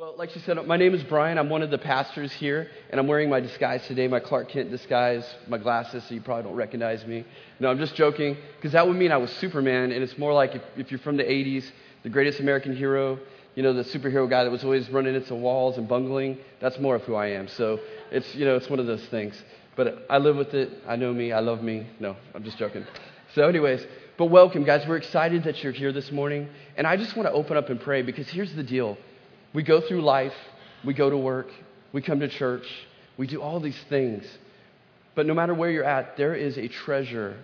Well, like she said, my name is Brian. I'm one of the pastors here, and I'm wearing my disguise today, my Clark Kent disguise, my glasses, so you probably don't recognize me. No, I'm just joking, because that would mean I was Superman, and it's more like if, if you're from the 80s, the greatest American hero, you know, the superhero guy that was always running into walls and bungling, that's more of who I am. So it's, you know, it's one of those things. But I live with it. I know me. I love me. No, I'm just joking. So, anyways, but welcome, guys. We're excited that you're here this morning. And I just want to open up and pray because here's the deal. We go through life, we go to work, we come to church, we do all these things. But no matter where you're at, there is a treasure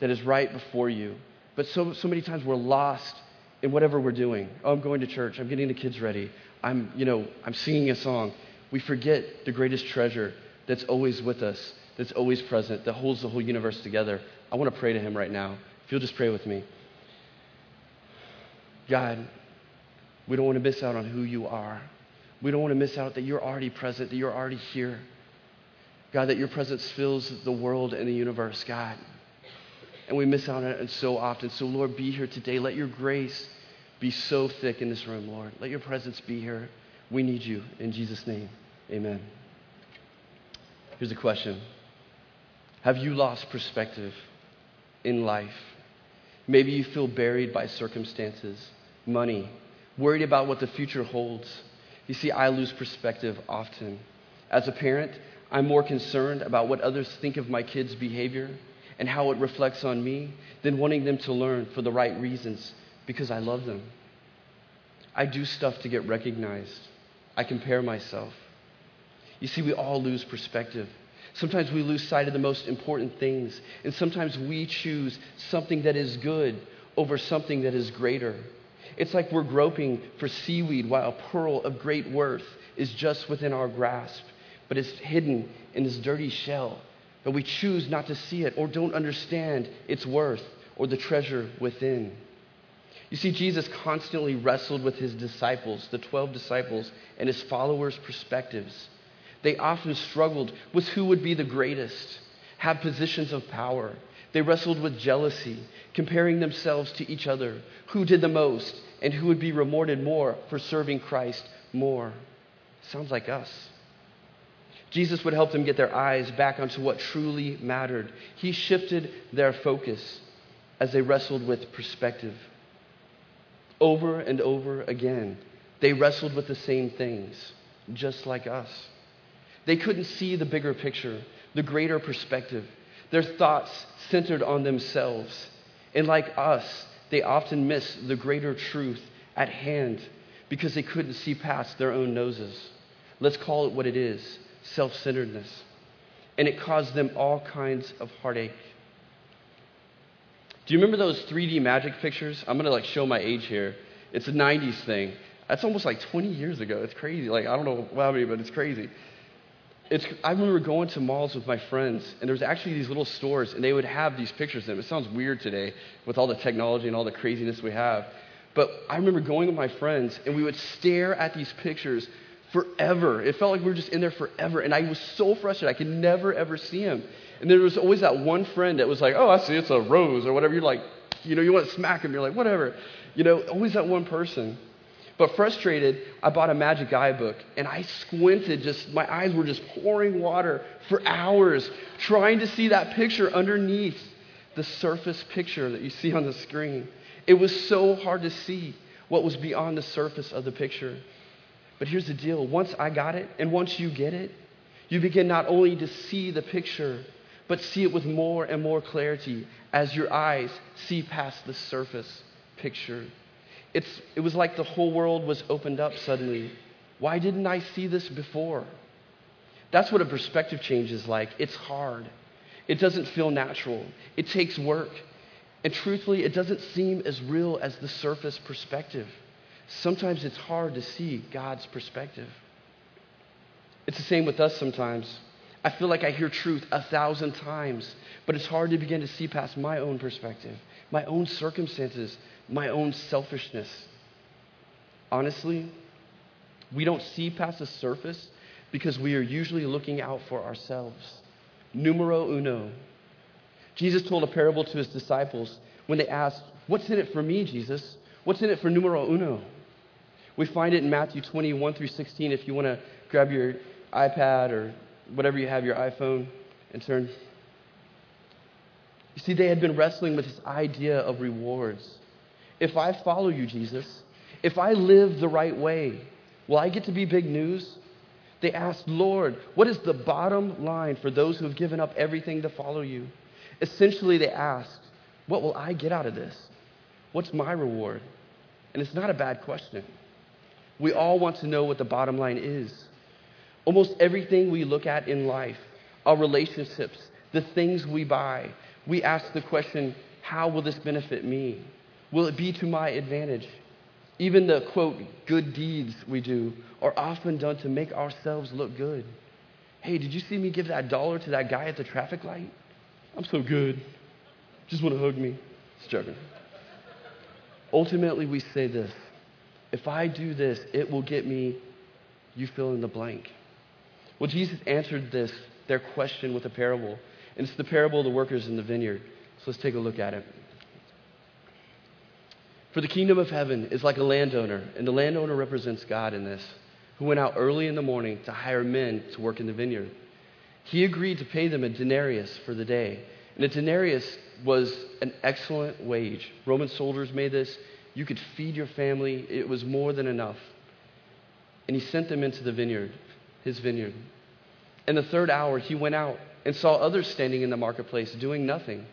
that is right before you. But so, so many times we're lost in whatever we're doing. Oh, I'm going to church, I'm getting the kids ready, I'm, you know, I'm singing a song. We forget the greatest treasure that's always with us, that's always present, that holds the whole universe together. I want to pray to him right now. If you'll just pray with me. God, we don't want to miss out on who you are. We don't want to miss out that you're already present, that you're already here. God, that your presence fills the world and the universe, God. And we miss out on it so often. So, Lord, be here today. Let your grace be so thick in this room, Lord. Let your presence be here. We need you. In Jesus' name, amen. Here's a question Have you lost perspective in life? Maybe you feel buried by circumstances, money, worried about what the future holds. You see, I lose perspective often. As a parent, I'm more concerned about what others think of my kids' behavior and how it reflects on me than wanting them to learn for the right reasons because I love them. I do stuff to get recognized. I compare myself. You see, we all lose perspective. Sometimes we lose sight of the most important things, and sometimes we choose something that is good over something that is greater. It's like we're groping for seaweed while a pearl of great worth is just within our grasp, but it's hidden in this dirty shell. But we choose not to see it or don't understand its worth or the treasure within. You see, Jesus constantly wrestled with his disciples, the 12 disciples, and his followers' perspectives. They often struggled with who would be the greatest, have positions of power. They wrestled with jealousy, comparing themselves to each other, who did the most, and who would be rewarded more for serving Christ more. Sounds like us. Jesus would help them get their eyes back onto what truly mattered. He shifted their focus as they wrestled with perspective. Over and over again, they wrestled with the same things, just like us. They couldn't see the bigger picture, the greater perspective. Their thoughts centered on themselves. And like us, they often miss the greater truth at hand because they couldn't see past their own noses. Let's call it what it is self centeredness. And it caused them all kinds of heartache. Do you remember those 3D magic pictures? I'm to like show my age here. It's a 90s thing. That's almost like 20 years ago. It's crazy. Like, I don't know many, but it's crazy it's, I remember going to malls with my friends, and there was actually these little stores, and they would have these pictures in them. It sounds weird today with all the technology and all the craziness we have. But I remember going with my friends, and we would stare at these pictures forever. It felt like we were just in there forever, and I was so frustrated. I could never, ever see them. And there was always that one friend that was like, oh, I see, it's a rose, or whatever. You're like, you know, you want to smack him. You're like, whatever. You know, always that one person. But frustrated, I bought a Magic Eye book and I squinted, just my eyes were just pouring water for hours trying to see that picture underneath the surface picture that you see on the screen. It was so hard to see what was beyond the surface of the picture. But here's the deal once I got it, and once you get it, you begin not only to see the picture, but see it with more and more clarity as your eyes see past the surface picture. It's, it was like the whole world was opened up suddenly. Why didn't I see this before? That's what a perspective change is like. It's hard. It doesn't feel natural. It takes work. And truthfully, it doesn't seem as real as the surface perspective. Sometimes it's hard to see God's perspective. It's the same with us sometimes. I feel like I hear truth a thousand times, but it's hard to begin to see past my own perspective, my own circumstances, my own selfishness. Honestly, we don't see past the surface because we are usually looking out for ourselves. Numero uno. Jesus told a parable to his disciples when they asked, What's in it for me, Jesus? What's in it for numero uno? We find it in Matthew 21 through 16 if you want to grab your iPad or whatever you have, your iPhone, and turn. You see, they had been wrestling with this idea of rewards. If I follow you, Jesus, if I live the right way, will I get to be big news? They asked, Lord, what is the bottom line for those who have given up everything to follow you? Essentially, they asked, What will I get out of this? What's my reward? And it's not a bad question. We all want to know what the bottom line is. Almost everything we look at in life, our relationships, the things we buy, we ask the question, How will this benefit me? Will it be to my advantage? Even the quote, good deeds we do are often done to make ourselves look good. Hey, did you see me give that dollar to that guy at the traffic light? I'm so good. Just want to hug me. It's joking. Ultimately, we say this if I do this, it will get me, you fill in the blank. Well, Jesus answered this, their question, with a parable. And it's the parable of the workers in the vineyard. So let's take a look at it. For the kingdom of heaven is like a landowner, and the landowner represents God in this, who went out early in the morning to hire men to work in the vineyard. He agreed to pay them a denarius for the day. And a denarius was an excellent wage. Roman soldiers made this. You could feed your family, it was more than enough. And he sent them into the vineyard, his vineyard. In the third hour, he went out and saw others standing in the marketplace doing nothing.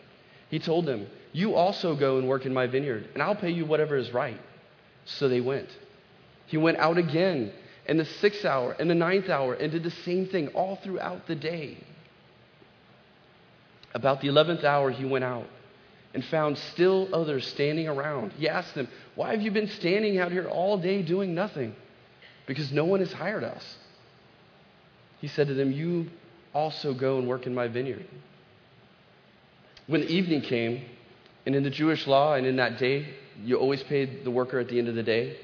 He told them, You also go and work in my vineyard, and I'll pay you whatever is right. So they went. He went out again in the sixth hour and the ninth hour and did the same thing all throughout the day. About the eleventh hour, he went out and found still others standing around. He asked them, Why have you been standing out here all day doing nothing? Because no one has hired us. He said to them, You also go and work in my vineyard. When evening came, and in the Jewish law and in that day, you always paid the worker at the end of the day.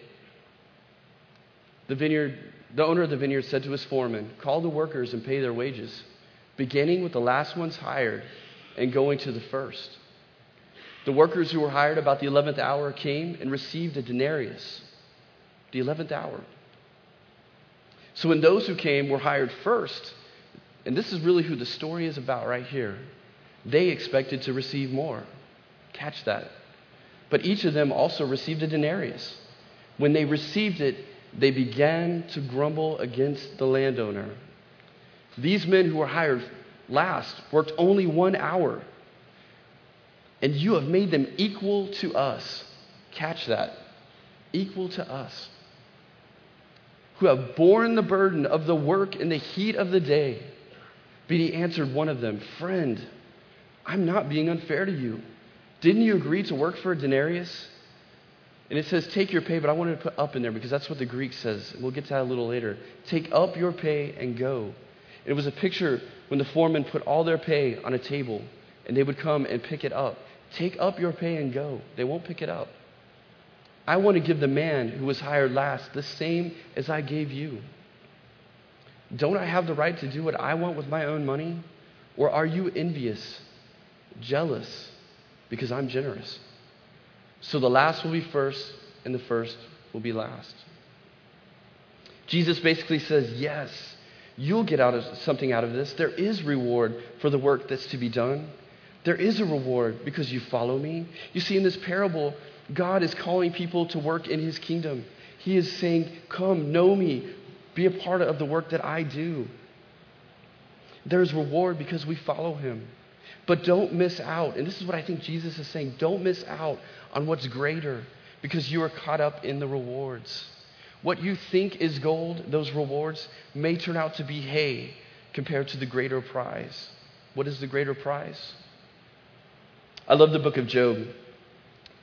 The vineyard, the owner of the vineyard said to his foreman, Call the workers and pay their wages, beginning with the last ones hired and going to the first. The workers who were hired about the 11th hour came and received a denarius. The 11th hour. So when those who came were hired first, and this is really who the story is about right here, they expected to receive more. Catch that. But each of them also received a denarius. When they received it, they began to grumble against the landowner. These men who were hired last worked only one hour, and you have made them equal to us. Catch that. Equal to us. Who have borne the burden of the work in the heat of the day. But he answered one of them, Friend, I'm not being unfair to you. Didn't you agree to work for a denarius? And it says, take your pay, but I wanted to put up in there because that's what the Greek says. We'll get to that a little later. Take up your pay and go. It was a picture when the foreman put all their pay on a table and they would come and pick it up. Take up your pay and go. They won't pick it up. I want to give the man who was hired last the same as I gave you. Don't I have the right to do what I want with my own money? Or are you envious jealous because I'm generous. So the last will be first, and the first will be last. Jesus basically says, Yes, you'll get out of something out of this. There is reward for the work that's to be done. There is a reward because you follow me. You see, in this parable, God is calling people to work in his kingdom. He is saying, Come, know me, be a part of the work that I do. There's reward because we follow him. But don't miss out. And this is what I think Jesus is saying don't miss out on what's greater because you are caught up in the rewards. What you think is gold, those rewards, may turn out to be hay compared to the greater prize. What is the greater prize? I love the book of Job.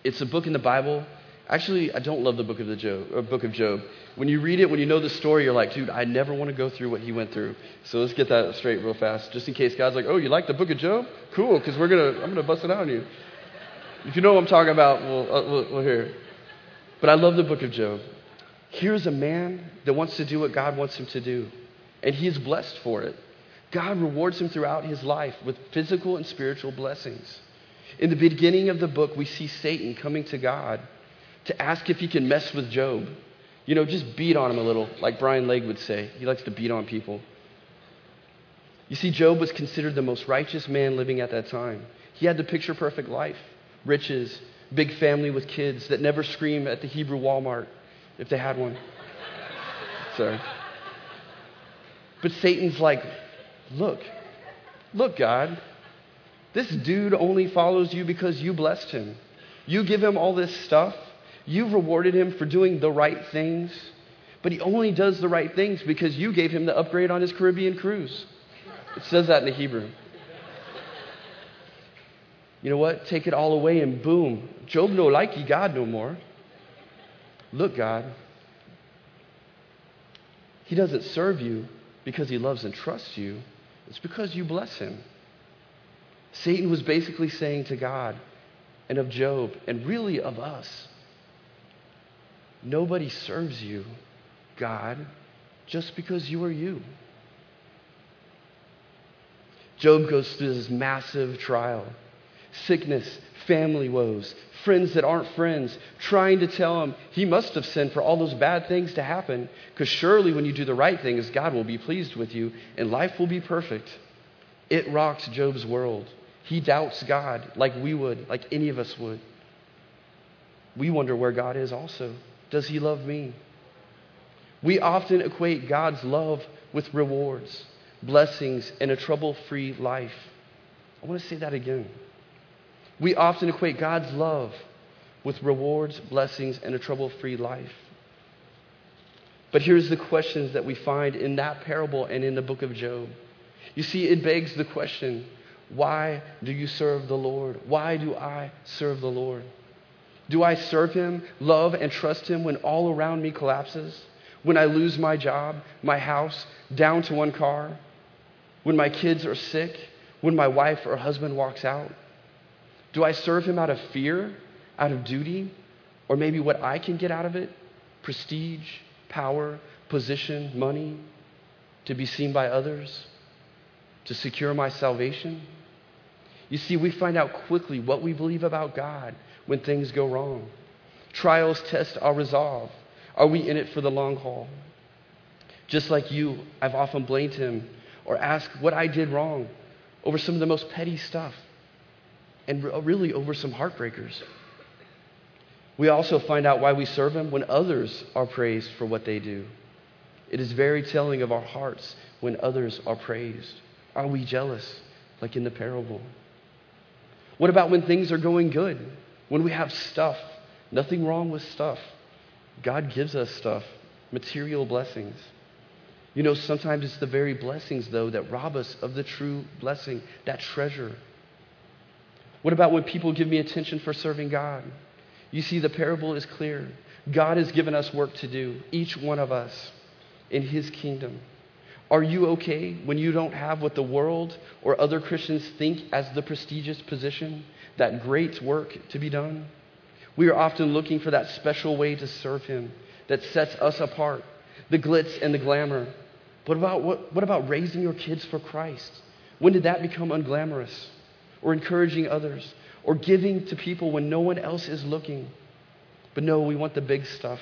It's a book in the Bible Actually, I don't love the book of the Job, or book of Job. When you read it, when you know the story, you're like, dude, I never want to go through what he went through. So let's get that straight real fast, just in case God's like, oh, you like the book of Job? Cool, because we're gonna, I'm gonna bust it out on you. If you know what I'm talking about, we'll, uh, we'll, we'll hear. But I love the book of Job. Here's a man that wants to do what God wants him to do, and he is blessed for it. God rewards him throughout his life with physical and spiritual blessings. In the beginning of the book, we see Satan coming to God to ask if he can mess with Job. You know, just beat on him a little, like Brian Legg would say. He likes to beat on people. You see, Job was considered the most righteous man living at that time. He had the picture perfect life riches, big family with kids that never scream at the Hebrew Walmart if they had one. Sorry. But Satan's like, look, look, God, this dude only follows you because you blessed him. You give him all this stuff. You've rewarded him for doing the right things. But he only does the right things because you gave him the upgrade on his Caribbean cruise. It says that in the Hebrew. You know what? Take it all away and boom. Job no like you God no more. Look, God. He doesn't serve you because he loves and trusts you. It's because you bless him. Satan was basically saying to God and of Job, and really of us, nobody serves you, God, just because you are you. Job goes through this massive trial sickness, family woes, friends that aren't friends, trying to tell him he must have sinned for all those bad things to happen, because surely when you do the right things, God will be pleased with you and life will be perfect. It rocks Job's world. He doubts God like we would, like any of us would. We wonder where God is also. Does he love me? We often equate God's love with rewards, blessings, and a trouble free life. I want to say that again. We often equate God's love with rewards, blessings, and a trouble free life. But here's the questions that we find in that parable and in the book of Job. You see, it begs the question why do you serve the Lord? Why do I serve the Lord? Do I serve Him, love, and trust Him when all around me collapses? When I lose my job, my house, down to one car? When my kids are sick? When my wife or husband walks out? Do I serve Him out of fear, out of duty, or maybe what I can get out of it? Prestige, power, position, money, to be seen by others, to secure my salvation? You see, we find out quickly what we believe about God when things go wrong. Trials test our resolve. Are we in it for the long haul? Just like you, I've often blamed him or asked what I did wrong over some of the most petty stuff and really over some heartbreakers. We also find out why we serve him when others are praised for what they do. It is very telling of our hearts when others are praised. Are we jealous, like in the parable? What about when things are going good? When we have stuff? Nothing wrong with stuff. God gives us stuff, material blessings. You know, sometimes it's the very blessings, though, that rob us of the true blessing, that treasure. What about when people give me attention for serving God? You see, the parable is clear. God has given us work to do, each one of us, in His kingdom. Are you okay when you don't have what the world or other Christians think as the prestigious position, that great work to be done? We are often looking for that special way to serve Him that sets us apart, the glitz and the glamour. What about, what, what about raising your kids for Christ? When did that become unglamorous? Or encouraging others? Or giving to people when no one else is looking? But no, we want the big stuff.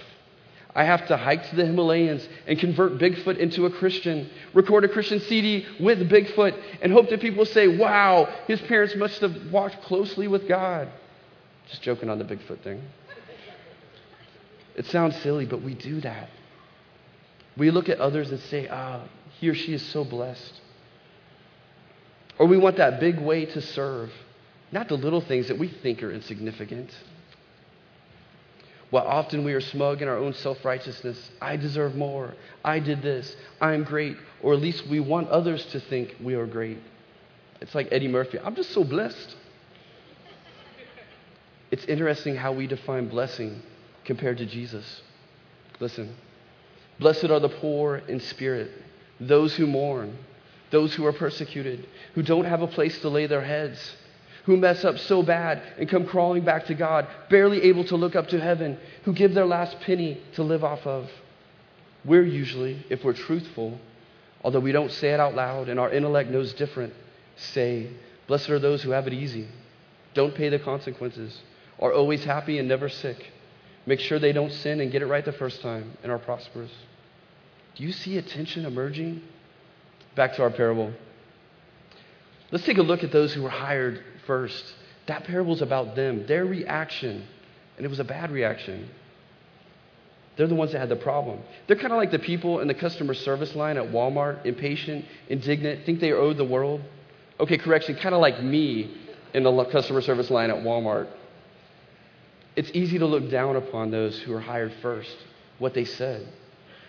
I have to hike to the Himalayas and convert Bigfoot into a Christian, record a Christian CD with Bigfoot, and hope that people say, wow, his parents must have walked closely with God. Just joking on the Bigfoot thing. It sounds silly, but we do that. We look at others and say, ah, oh, he or she is so blessed. Or we want that big way to serve, not the little things that we think are insignificant. While often we are smug in our own self righteousness, I deserve more, I did this, I'm great, or at least we want others to think we are great. It's like Eddie Murphy I'm just so blessed. It's interesting how we define blessing compared to Jesus. Listen, blessed are the poor in spirit, those who mourn, those who are persecuted, who don't have a place to lay their heads who mess up so bad and come crawling back to God, barely able to look up to heaven, who give their last penny to live off of. We're usually, if we're truthful, although we don't say it out loud and our intellect knows different, say, Blessed are those who have it easy, don't pay the consequences, are always happy and never sick, make sure they don't sin and get it right the first time and are prosperous. Do you see a tension emerging? Back to our parable. Let's take a look at those who were hired first. That parable's about them, their reaction, and it was a bad reaction. They're the ones that had the problem. They're kind of like the people in the customer service line at Walmart, impatient, indignant, think they owe the world. Okay, correction, kind of like me in the customer service line at Walmart. It's easy to look down upon those who are hired first, what they said.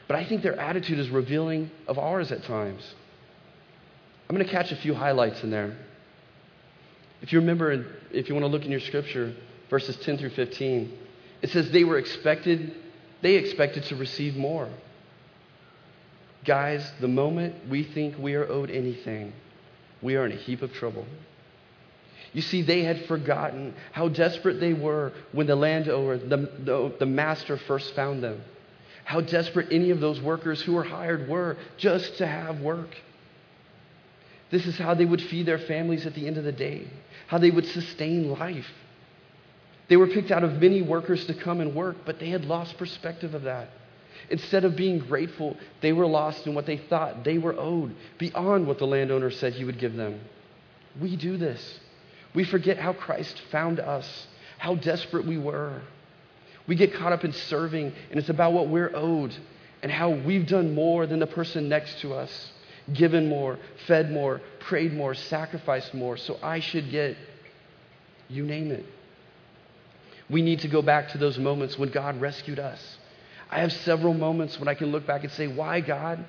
But I think their attitude is revealing of ours at times. I'm going to catch a few highlights in there. If you remember, if you want to look in your scripture, verses 10 through 15, it says they were expected, they expected to receive more. Guys, the moment we think we are owed anything, we are in a heap of trouble. You see, they had forgotten how desperate they were when the landowner, the, the, the master, first found them. How desperate any of those workers who were hired were just to have work. This is how they would feed their families at the end of the day, how they would sustain life. They were picked out of many workers to come and work, but they had lost perspective of that. Instead of being grateful, they were lost in what they thought they were owed beyond what the landowner said he would give them. We do this. We forget how Christ found us, how desperate we were. We get caught up in serving, and it's about what we're owed and how we've done more than the person next to us given more, fed more, prayed more, sacrificed more, so I should get, you name it. We need to go back to those moments when God rescued us. I have several moments when I can look back and say, Why, God?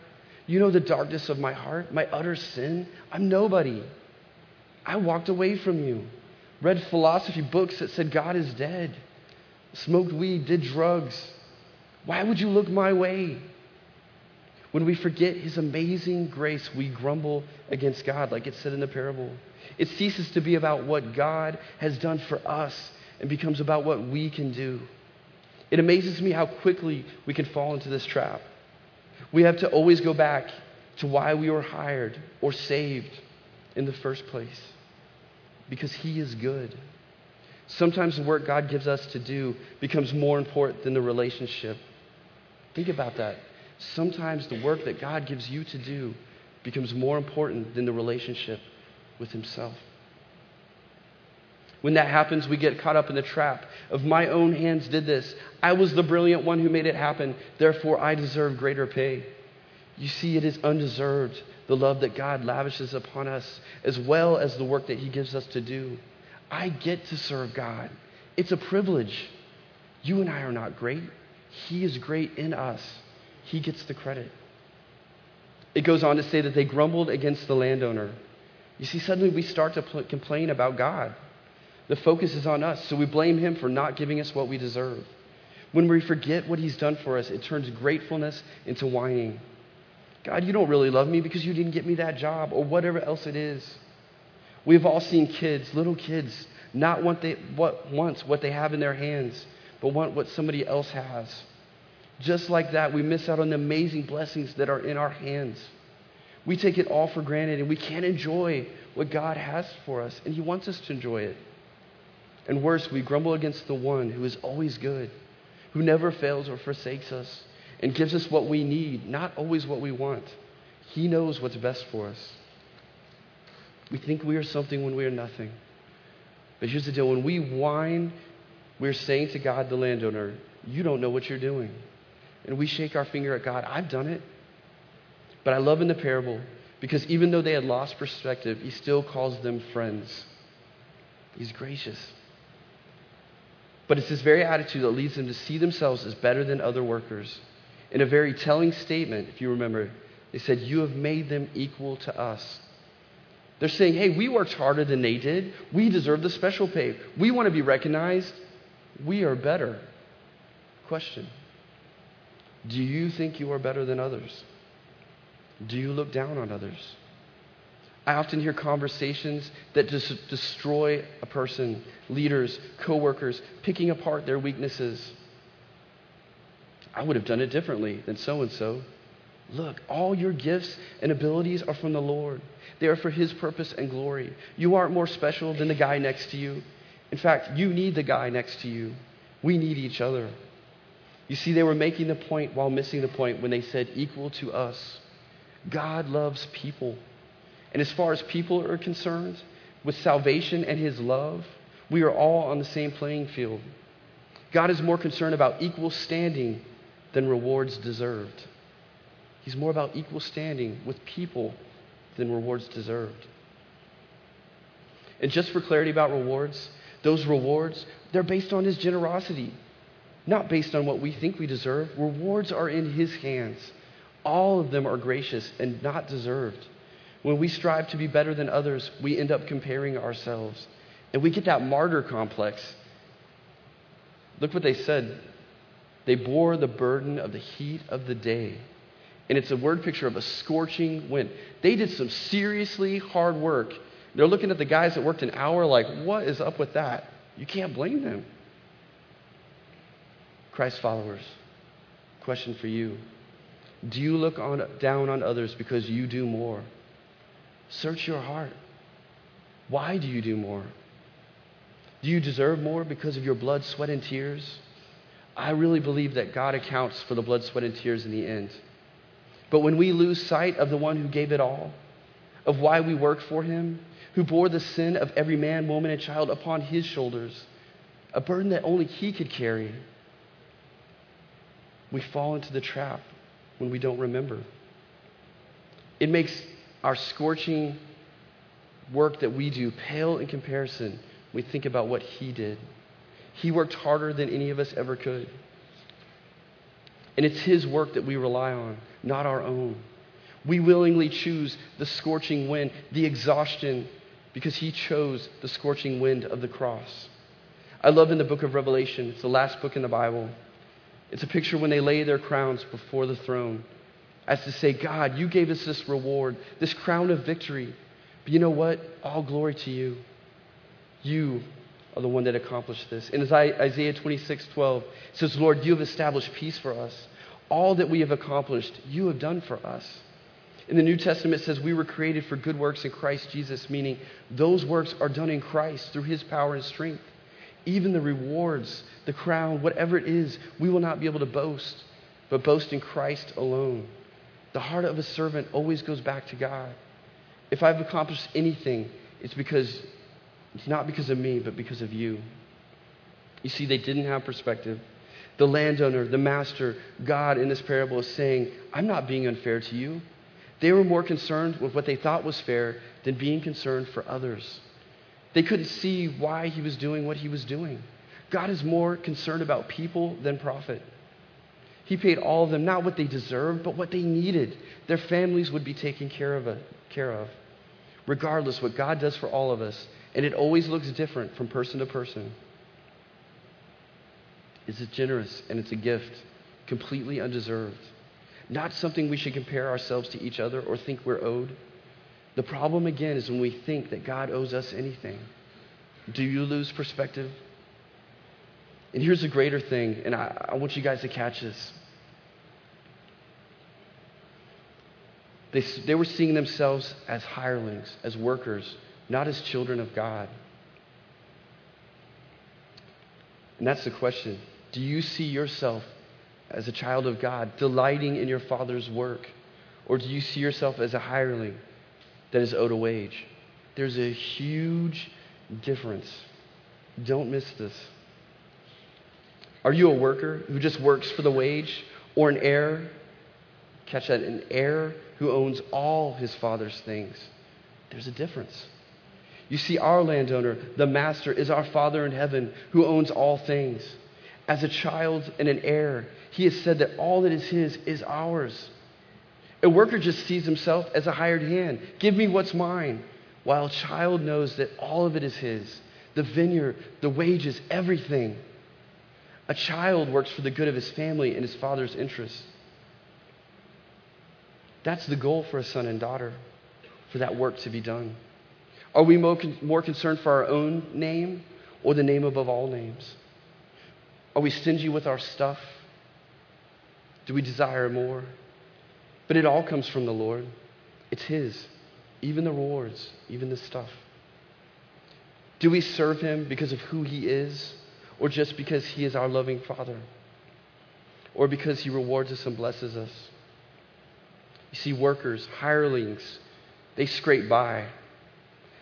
You know the darkness of my heart, my utter sin. I'm nobody. I walked away from you, read philosophy books that said God is dead, smoked weed, did drugs. Why would you look my way? When we forget his amazing grace, we grumble against God, like it said in the parable. It ceases to be about what God has done for us and becomes about what we can do. It amazes me how quickly we can fall into this trap. We have to always go back to why we were hired or saved in the first place because He is good. Sometimes the work God gives us to do becomes more important than the relationship. Think about that. Sometimes the work that God gives you to do becomes more important than the relationship with Himself. When that happens, we get caught up in the trap of my own hands did this. I was the brilliant one who made it happen. Therefore, I deserve greater pay. You see, it is undeserved, the love that God lavishes upon us, as well as the work that He gives us to do. I get to serve God. It's a privilege. You and I are not great, He is great in us he gets the credit. It goes on to say that they grumbled against the landowner. You see, suddenly we start to pl- complain about God. The focus is on us, so we blame Him for not giving us what we deserve. When we forget what He's done for us, it turns gratefulness into whining. God, you don't really love me because you didn't get me that job or whatever else it is. We've all seen kids, little kids, not want they, what wants what they have in their hands, but want what somebody else has. Just like that, we miss out on the amazing blessings that are in our hands. We take it all for granted and we can't enjoy what God has for us, and He wants us to enjoy it. And worse, we grumble against the one who is always good, who never fails or forsakes us, and gives us what we need, not always what we want. He knows what's best for us. We think we are something when we are nothing. But here's the deal when we whine, we're saying to God, the landowner, You don't know what you're doing and we shake our finger at God. I've done it. But I love in the parable because even though they had lost perspective, he still calls them friends. He's gracious. But it's this very attitude that leads them to see themselves as better than other workers. In a very telling statement, if you remember, they said, You have made them equal to us. They're saying, Hey, we worked harder than they did. We deserve the special pay. We want to be recognized. We are better. Question do you think you are better than others? Do you look down on others? I often hear conversations that just destroy a person, leaders, coworkers, picking apart their weaknesses. I would have done it differently than so and so. Look, all your gifts and abilities are from the Lord. They are for His purpose and glory. You aren't more special than the guy next to you. In fact, you need the guy next to you. We need each other. You see, they were making the point while missing the point when they said, equal to us. God loves people. And as far as people are concerned, with salvation and his love, we are all on the same playing field. God is more concerned about equal standing than rewards deserved. He's more about equal standing with people than rewards deserved. And just for clarity about rewards, those rewards, they're based on his generosity, not based on what we think we deserve. Rewards are in his hands. All of them are gracious and not deserved. When we strive to be better than others, we end up comparing ourselves. And we get that martyr complex. Look what they said. They bore the burden of the heat of the day. And it's a word picture of a scorching wind. They did some seriously hard work. They're looking at the guys that worked an hour like, what is up with that? You can't blame them. Christ followers, question for you. Do you look on, down on others because you do more? Search your heart. Why do you do more? Do you deserve more because of your blood, sweat, and tears? I really believe that God accounts for the blood, sweat, and tears in the end. But when we lose sight of the one who gave it all, of why we work for him, who bore the sin of every man, woman, and child upon his shoulders, a burden that only he could carry, we fall into the trap when we don't remember. It makes our scorching work that we do pale in comparison we think about what he did. He worked harder than any of us ever could. And it's his work that we rely on, not our own. We willingly choose the scorching wind, the exhaustion, because he chose the scorching wind of the cross. I love in the book of Revelation, it's the last book in the Bible. It's a picture when they lay their crowns before the throne as to say, God, you gave us this reward, this crown of victory. But you know what? All glory to you. You are the one that accomplished this. In Isaiah 26, 12, says, Lord, you have established peace for us. All that we have accomplished, you have done for us. In the New Testament, it says we were created for good works in Christ Jesus, meaning those works are done in Christ through his power and strength. Even the rewards, the crown, whatever it is, we will not be able to boast, but boast in Christ alone. The heart of a servant always goes back to God. If I've accomplished anything, it's because it's not because of me, but because of you. You see, they didn't have perspective. The landowner, the master, God in this parable is saying, I'm not being unfair to you. They were more concerned with what they thought was fair than being concerned for others. They couldn't see why he was doing what he was doing. God is more concerned about people than profit. He paid all of them not what they deserved, but what they needed. Their families would be taken care of. Care of. Regardless, what God does for all of us, and it always looks different from person to person, is it generous and it's a gift, completely undeserved. Not something we should compare ourselves to each other or think we're owed. The problem again is when we think that God owes us anything. Do you lose perspective? And here's a greater thing, and I, I want you guys to catch this. They, they were seeing themselves as hirelings, as workers, not as children of God. And that's the question. Do you see yourself as a child of God, delighting in your Father's work? Or do you see yourself as a hireling that is owed a wage? There's a huge difference. Don't miss this. Are you a worker who just works for the wage or an heir? Catch that, an heir who owns all his father's things. There's a difference. You see, our landowner, the master, is our Father in heaven who owns all things. As a child and an heir, he has said that all that is his is ours. A worker just sees himself as a hired hand. Give me what's mine. While a child knows that all of it is his the vineyard, the wages, everything. A child works for the good of his family and his father's interests. That's the goal for a son and daughter, for that work to be done. Are we more, con- more concerned for our own name or the name above all names? Are we stingy with our stuff? Do we desire more? But it all comes from the Lord. It's His, even the rewards, even the stuff. Do we serve Him because of who He is or just because He is our loving Father? or because he rewards us and blesses us. You see, workers, hirelings, they scrape by.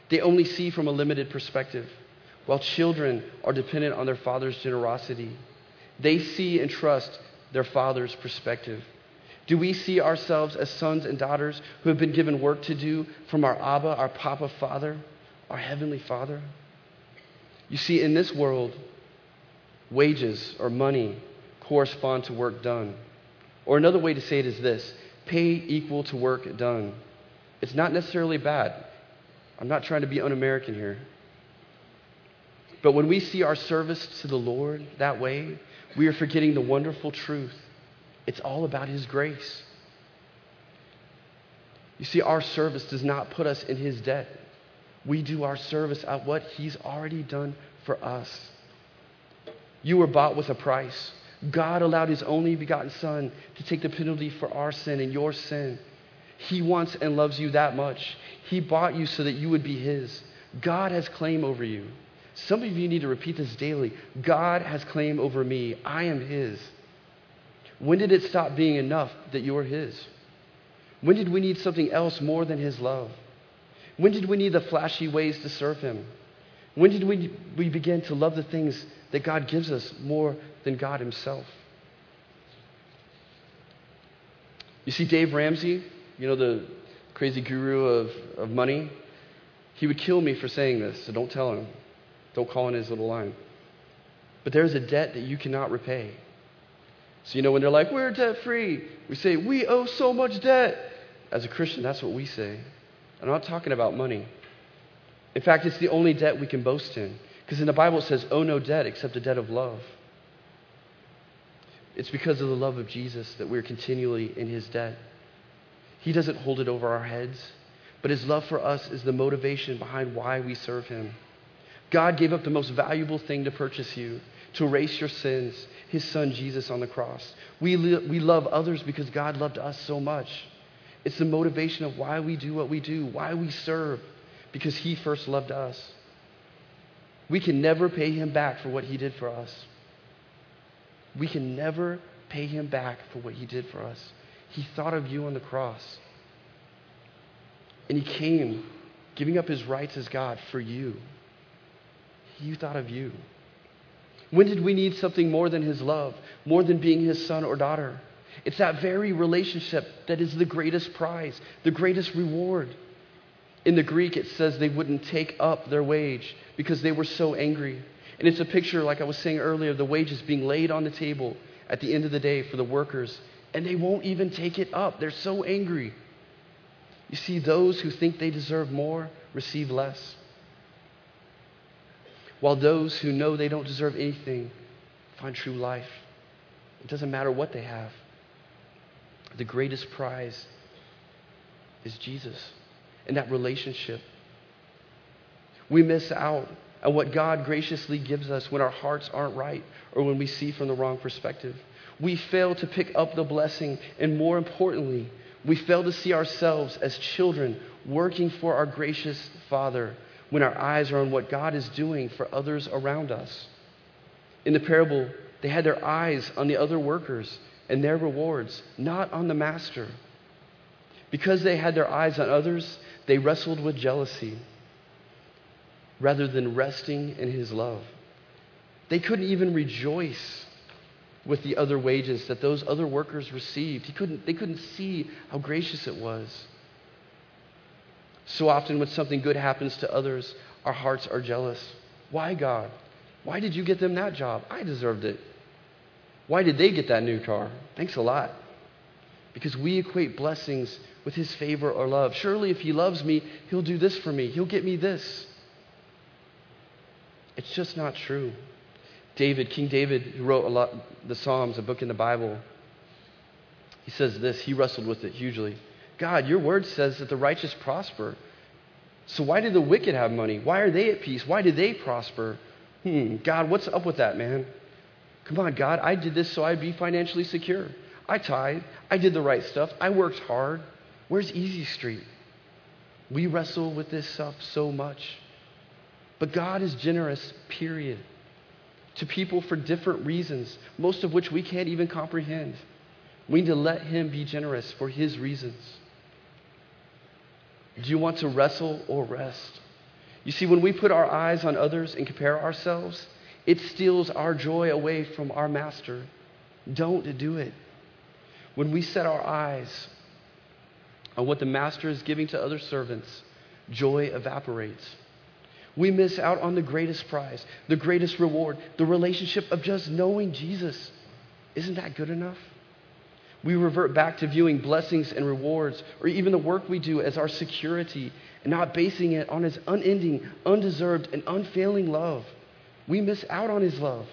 They only see from a limited perspective, while children are dependent on their father's generosity. They see and trust their father's perspective. Do we see ourselves as sons and daughters who have been given work to do from our Abba, our Papa Father, our Heavenly Father? You see, in this world, wages or money correspond to work done. Or another way to say it is this pay equal to work done. It's not necessarily bad. I'm not trying to be un American here. But when we see our service to the Lord that way, we are forgetting the wonderful truth. It's all about His grace. You see, our service does not put us in His debt. We do our service at what He's already done for us. You were bought with a price. God allowed His only begotten Son to take the penalty for our sin and your sin. He wants and loves you that much. He bought you so that you would be His. God has claim over you. Some of you need to repeat this daily. God has claim over me. I am His. When did it stop being enough that you're His? When did we need something else more than His love? When did we need the flashy ways to serve Him? When did we, we begin to love the things that God gives us more than God Himself? You see, Dave Ramsey, you know, the crazy guru of, of money, he would kill me for saying this, so don't tell him. Don't call in his little line. But there's a debt that you cannot repay. So, you know, when they're like, we're debt free, we say, we owe so much debt. As a Christian, that's what we say. I'm not talking about money. In fact, it's the only debt we can boast in. Because in the Bible it says, owe no debt except the debt of love. It's because of the love of Jesus that we're continually in his debt. He doesn't hold it over our heads, but his love for us is the motivation behind why we serve him. God gave up the most valuable thing to purchase you, to erase your sins, his son Jesus on the cross. We, li- we love others because God loved us so much. It's the motivation of why we do what we do, why we serve, because he first loved us. We can never pay him back for what he did for us. We can never pay him back for what he did for us. He thought of you on the cross. And he came giving up his rights as God for you. He thought of you. When did we need something more than his love, more than being his son or daughter? It's that very relationship that is the greatest prize, the greatest reward. In the Greek, it says they wouldn't take up their wage because they were so angry. And it's a picture, like I was saying earlier, the wages being laid on the table at the end of the day for the workers, and they won't even take it up. They're so angry. You see, those who think they deserve more receive less while those who know they don't deserve anything find true life. It doesn't matter what they have. The greatest prize is Jesus and that relationship. We miss out on what God graciously gives us when our hearts aren't right or when we see from the wrong perspective. We fail to pick up the blessing, and more importantly, we fail to see ourselves as children working for our gracious Father when our eyes are on what God is doing for others around us. In the parable, they had their eyes on the other workers and their rewards, not on the master. Because they had their eyes on others, they wrestled with jealousy rather than resting in his love. They couldn't even rejoice with the other wages that those other workers received. He couldn't, they couldn't see how gracious it was. So often, when something good happens to others, our hearts are jealous. Why, God? Why did you get them that job? I deserved it. Why did they get that new car? Thanks a lot. Because we equate blessings with his favor or love. Surely, if he loves me, he'll do this for me, he'll get me this. It's just not true. David, King David, who wrote a lot the Psalms, a book in the Bible, he says this. He wrestled with it hugely. God, your word says that the righteous prosper. So why do the wicked have money? Why are they at peace? Why do they prosper? Hmm, God, what's up with that, man? Come on, God, I did this so I'd be financially secure. I tithe. I did the right stuff. I worked hard. Where's Easy Street? We wrestle with this stuff so much. But God is generous, period. to people for different reasons, most of which we can't even comprehend. We need to let Him be generous for His reasons. Do you want to wrestle or rest? You see, when we put our eyes on others and compare ourselves, it steals our joy away from our Master. Don't do it. When we set our eyes on what the Master is giving to other servants, joy evaporates. We miss out on the greatest prize, the greatest reward, the relationship of just knowing Jesus. Isn't that good enough? We revert back to viewing blessings and rewards, or even the work we do, as our security and not basing it on His unending, undeserved, and unfailing love. We miss out on His love,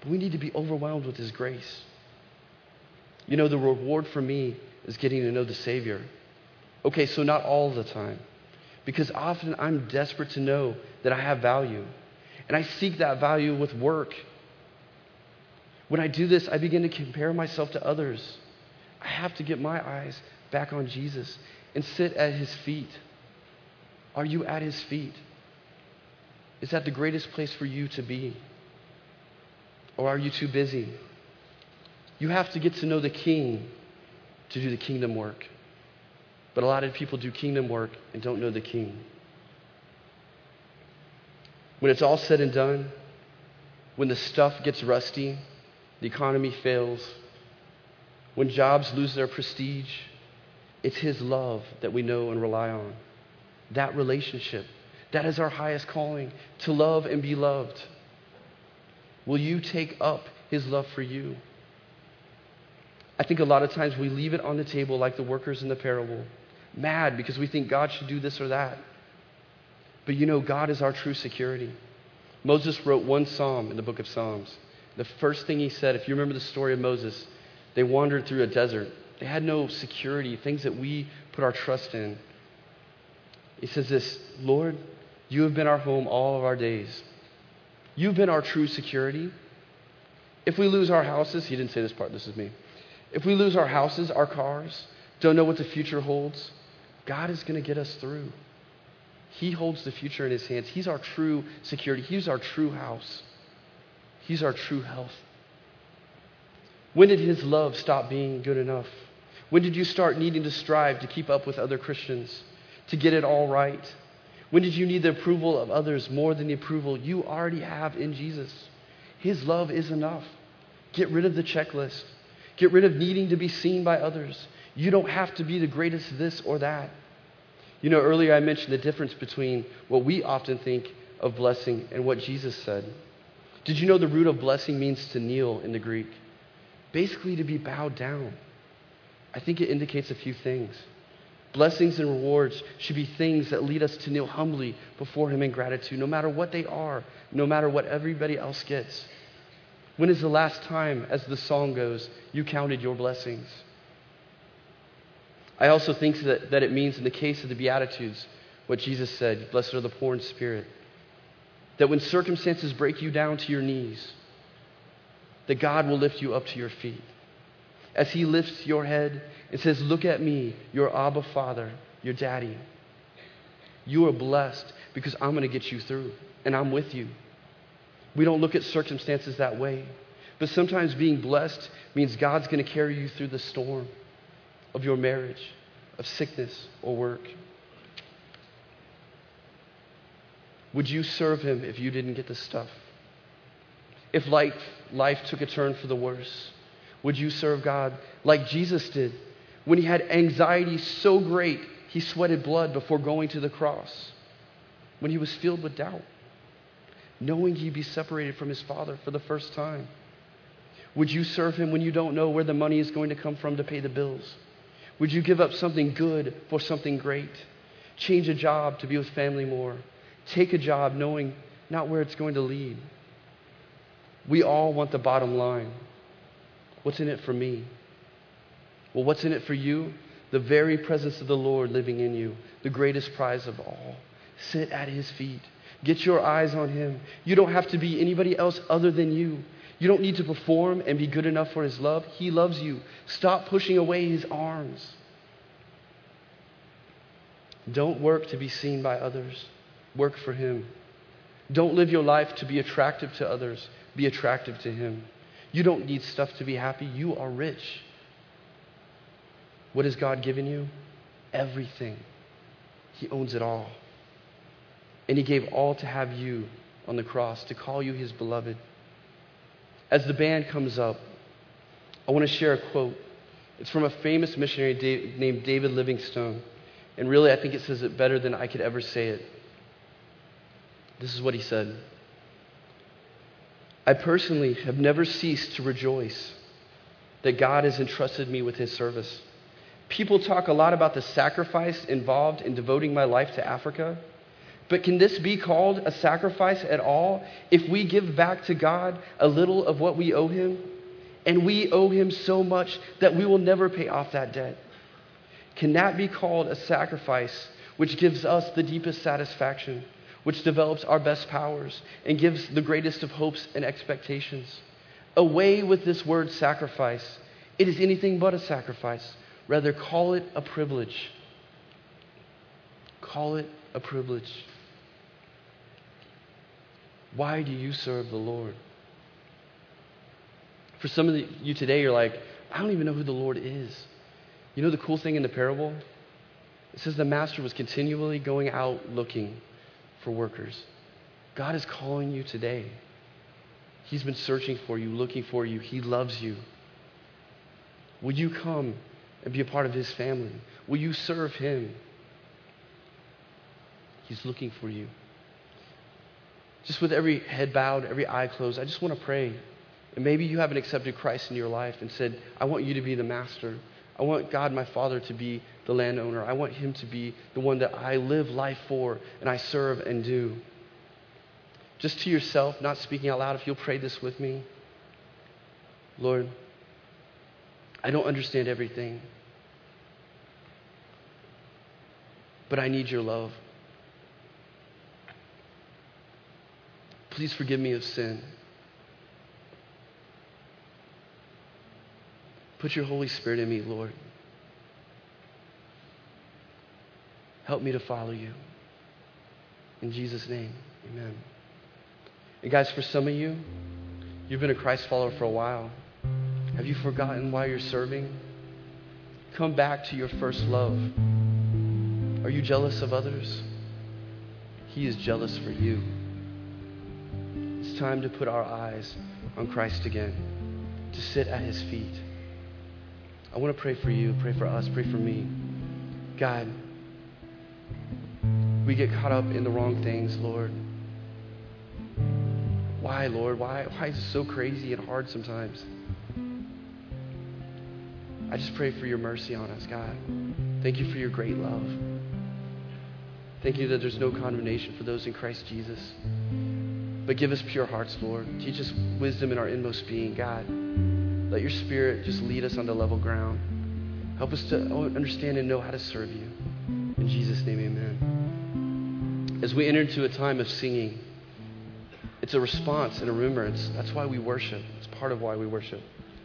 but we need to be overwhelmed with His grace. You know, the reward for me is getting to know the Savior. Okay, so not all the time, because often I'm desperate to know that I have value, and I seek that value with work. When I do this, I begin to compare myself to others. I have to get my eyes back on Jesus and sit at his feet. Are you at his feet? Is that the greatest place for you to be? Or are you too busy? You have to get to know the king to do the kingdom work. But a lot of people do kingdom work and don't know the king. When it's all said and done, when the stuff gets rusty, the economy fails, when jobs lose their prestige, it's His love that we know and rely on. That relationship. That is our highest calling to love and be loved. Will you take up His love for you? I think a lot of times we leave it on the table like the workers in the parable, mad because we think God should do this or that. But you know, God is our true security. Moses wrote one psalm in the book of Psalms. The first thing he said, if you remember the story of Moses, they wandered through a desert. They had no security, things that we put our trust in. He says this Lord, you have been our home all of our days. You've been our true security. If we lose our houses, he didn't say this part, this is me. If we lose our houses, our cars, don't know what the future holds, God is going to get us through. He holds the future in his hands. He's our true security. He's our true house. He's our true health. When did his love stop being good enough? When did you start needing to strive to keep up with other Christians, to get it all right? When did you need the approval of others more than the approval you already have in Jesus? His love is enough. Get rid of the checklist. Get rid of needing to be seen by others. You don't have to be the greatest this or that. You know, earlier I mentioned the difference between what we often think of blessing and what Jesus said. Did you know the root of blessing means to kneel in the Greek? Basically, to be bowed down. I think it indicates a few things. Blessings and rewards should be things that lead us to kneel humbly before Him in gratitude, no matter what they are, no matter what everybody else gets. When is the last time, as the song goes, you counted your blessings? I also think that, that it means, in the case of the Beatitudes, what Jesus said Blessed are the poor in spirit. That when circumstances break you down to your knees, that God will lift you up to your feet. As He lifts your head and says, Look at me, your Abba Father, your daddy. You are blessed because I'm going to get you through, and I'm with you. We don't look at circumstances that way. But sometimes being blessed means God's going to carry you through the storm of your marriage, of sickness or work. Would you serve Him if you didn't get the stuff? If life, life took a turn for the worse, would you serve God like Jesus did when he had anxiety so great he sweated blood before going to the cross? When he was filled with doubt? knowing he'd be separated from his father for the first time? Would you serve him when you don't know where the money is going to come from to pay the bills? Would you give up something good for something great? Change a job to be with family more? Take a job knowing not where it's going to lead? We all want the bottom line. What's in it for me? Well, what's in it for you? The very presence of the Lord living in you, the greatest prize of all. Sit at his feet. Get your eyes on Him. You don't have to be anybody else other than you. You don't need to perform and be good enough for His love. He loves you. Stop pushing away His arms. Don't work to be seen by others, work for Him. Don't live your life to be attractive to others, be attractive to Him. You don't need stuff to be happy. You are rich. What has God given you? Everything. He owns it all. And He gave all to have you on the cross, to call you His beloved. As the band comes up, I want to share a quote. It's from a famous missionary named David Livingstone. And really, I think it says it better than I could ever say it. This is what he said I personally have never ceased to rejoice that God has entrusted me with his service. People talk a lot about the sacrifice involved in devoting my life to Africa. But can this be called a sacrifice at all if we give back to God a little of what we owe Him? And we owe Him so much that we will never pay off that debt. Can that be called a sacrifice which gives us the deepest satisfaction? Which develops our best powers and gives the greatest of hopes and expectations. Away with this word sacrifice. It is anything but a sacrifice. Rather, call it a privilege. Call it a privilege. Why do you serve the Lord? For some of you today, you're like, I don't even know who the Lord is. You know the cool thing in the parable? It says the master was continually going out looking for workers. God is calling you today. He's been searching for you, looking for you. He loves you. Will you come and be a part of His family? Will you serve Him? He's looking for you. Just with every head bowed, every eye closed, I just want to pray. And maybe you haven't accepted Christ in your life and said, I want you to be the master. I want God, my Father, to be the landowner. I want Him to be the one that I live life for and I serve and do. Just to yourself, not speaking out loud, if you'll pray this with me. Lord, I don't understand everything, but I need your love. Please forgive me of sin. Put your Holy Spirit in me, Lord. Help me to follow you. In Jesus' name, amen. And guys, for some of you, you've been a Christ follower for a while. Have you forgotten why you're serving? Come back to your first love. Are you jealous of others? He is jealous for you. It's time to put our eyes on Christ again, to sit at his feet. I want to pray for you, pray for us, pray for me. God, we get caught up in the wrong things, Lord. Why, Lord? Why, why is it so crazy and hard sometimes? I just pray for your mercy on us, God. Thank you for your great love. Thank you that there's no condemnation for those in Christ Jesus. But give us pure hearts, Lord. Teach us wisdom in our inmost being, God. Let your spirit just lead us onto level ground. Help us to understand and know how to serve you. In Jesus' name, amen. As we enter into a time of singing, it's a response and a remembrance. That's why we worship. It's part of why we worship.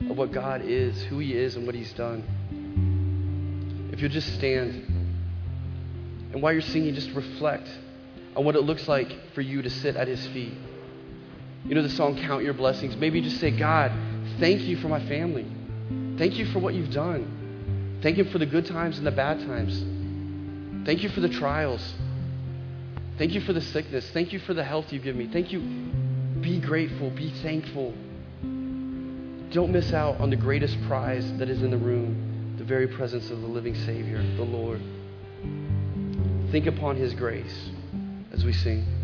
Of what God is, who He is, and what He's done. If you'll just stand, and while you're singing, just reflect on what it looks like for you to sit at His feet. You know the song, Count Your Blessings. Maybe just say, God, Thank you for my family. Thank you for what you've done. Thank you for the good times and the bad times. Thank you for the trials. Thank you for the sickness. Thank you for the health you've given me. Thank you. Be grateful. Be thankful. Don't miss out on the greatest prize that is in the room the very presence of the living Savior, the Lord. Think upon His grace as we sing.